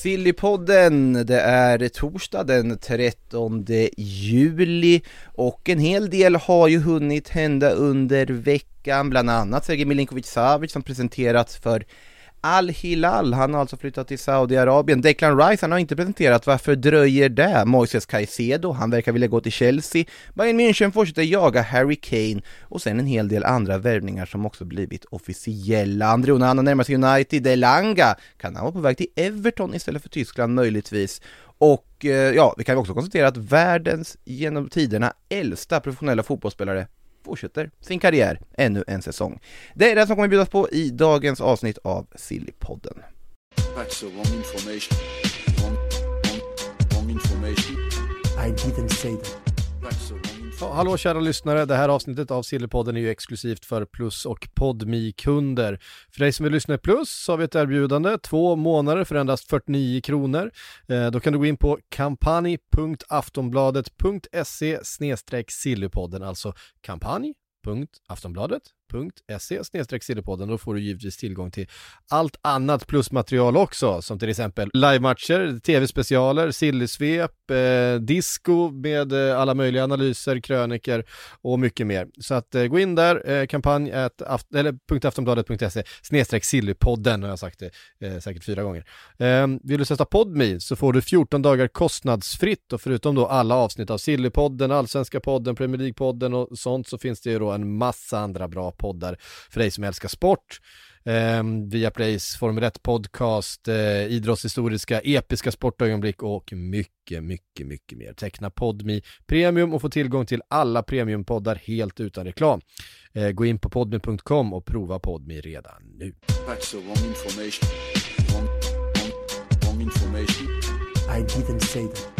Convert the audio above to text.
Sillypodden, det är torsdag den 13 juli och en hel del har ju hunnit hända under veckan, bland annat Sergej Milinkovic Savic som presenterats för Al-Hilal, han har alltså flyttat till Saudiarabien. Declan Rice, han har inte presenterat, varför dröjer det? Moises Caicedo, han verkar vilja gå till Chelsea. Bayern München fortsätter jaga Harry Kane och sen en hel del andra värvningar som också blivit officiella. André Onana närmar sig United, Elanga, kan han vara på väg till Everton istället för Tyskland möjligtvis? Och eh, ja, vi kan också konstatera att världens genom tiderna äldsta professionella fotbollsspelare fortsätter sin karriär ännu en säsong. Det är det som kommer bjudas på i dagens avsnitt av Sillypodden. I didn't say that. Ja, hallå kära lyssnare, det här avsnittet av Sillypodden är ju exklusivt för Plus och podmi kunder För dig som vill lyssna i Plus så har vi ett erbjudande, två månader för endast 49 kronor. Eh, då kan du gå in på kampanj.aftonbladet.se sillypodden, alltså kampanj.aftonbladet.se sillypodden. Då får du givetvis tillgång till allt annat plusmaterial också, som till exempel livematcher, tv-specialer, sillysvep, eh, disco med eh, alla möjliga analyser, kröniker och mycket mer. Så att eh, gå in där, eh, kampanj at, aft, eller .aftonbladet.se snedstreck sillypodden har jag sagt det eh, säkert fyra gånger. Eh, vill du testa Podme så får du 14 dagar kostnadsfritt och förutom då alla avsnitt av Sillypodden, Allsvenska podden, Premier League-podden och sånt så finns det ju då en massa andra bra poddar för dig som älskar sport. Eh, via Plays Formel 1 podcast, eh, idrottshistoriska, episka sportögonblick och mycket, mycket, mycket mer. Teckna Podmi Premium och få tillgång till alla premiumpoddar helt utan reklam. Eh, gå in på podmi.com och prova Podmi redan nu. That's the wrong information. Wrong, wrong, wrong information. I didn't say that.